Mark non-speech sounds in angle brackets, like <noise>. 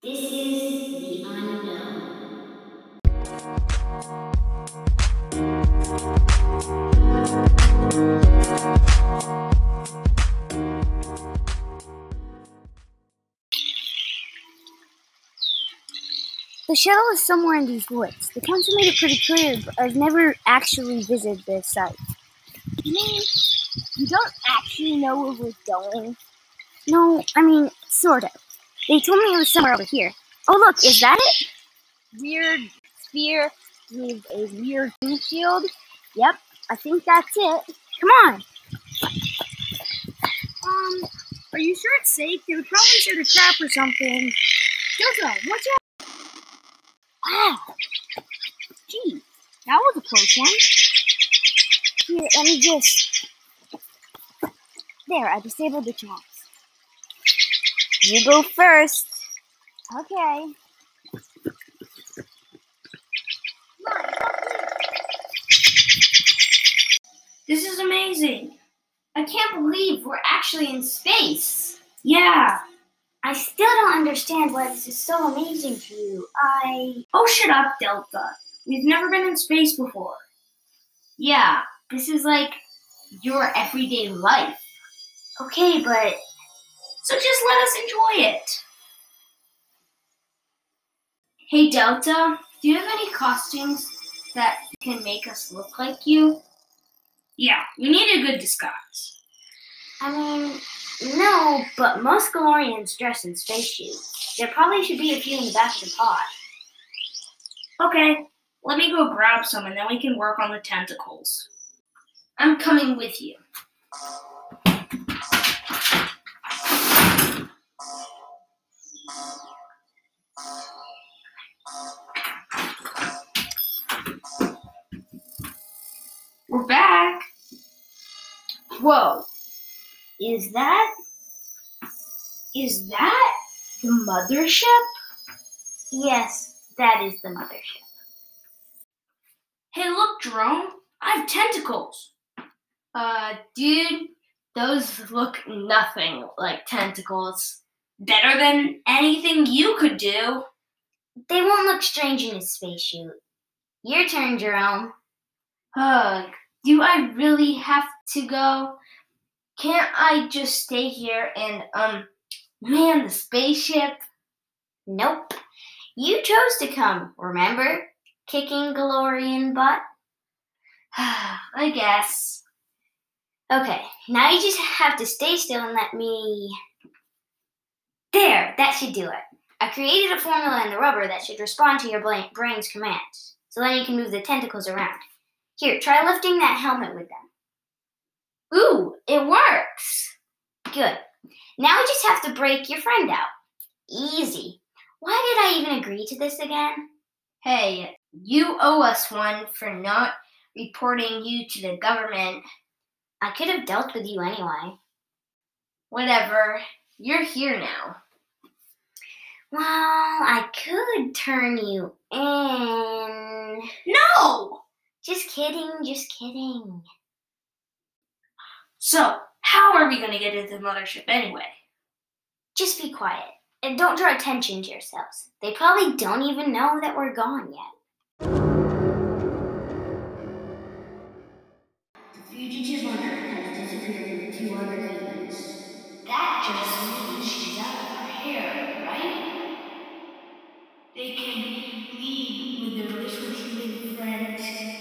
This is the unknown. The shuttle is somewhere in these woods. The council made it pretty clear, but I've never actually visited this site. You mean you don't actually know where we're going? No, I mean, sort of. They told me it was somewhere over here. Oh, look, is that it? Weird sphere with a weird windshield. Yep, I think that's it. Come on. Um, are you sure it's safe? They would probably set a trap or something. Delta, watch out! Wow. Gee, that was a close one. Here, let me just. There, I disabled the traps. You go first. Okay. This is amazing. I can't believe we're actually in space. Yeah. I still don't understand why this is so amazing to you. I. Oh, shut up, Delta. We've never been in space before. Yeah, this is like your everyday life. Okay, but. So just let us enjoy it. Hey, Delta, do you have any costumes that can make us look like you? Yeah, we need a good disguise. I mean, no, but most Golorians dress in spacesuits. There probably should be a few in the back of the pod. Okay, let me go grab some and then we can work on the tentacles. I'm coming with you. We're back. Whoa. Is that. Is that the mothership? Yes, that is the mothership. Hey, look, Jerome. I have tentacles. Uh, dude, those look nothing like tentacles. Better than anything you could do. They won't look strange in a spacesuit. Your turn, Jerome. Ugh, do I really have to go? Can't I just stay here and, um, man the spaceship? Nope. You chose to come, remember? Kicking Golorian butt. <sighs> I guess. Okay, now you just have to stay still and let me. There, that should do it. I created a formula in the rubber that should respond to your brain's commands, so then you can move the tentacles around. Here, try lifting that helmet with them. Ooh, it works. Good. Now we just have to break your friend out. Easy. Why did I even agree to this again? Hey, you owe us one for not reporting you to the government. I could have dealt with you anyway. Whatever. You're here now. Well, I could turn you in. No! Just kidding, just kidding. So, how are we going to get into the mothership anyway? Just be quiet. And don't draw attention to yourselves. They probably don't even know that we're gone yet. They can lead with their relationship with friends.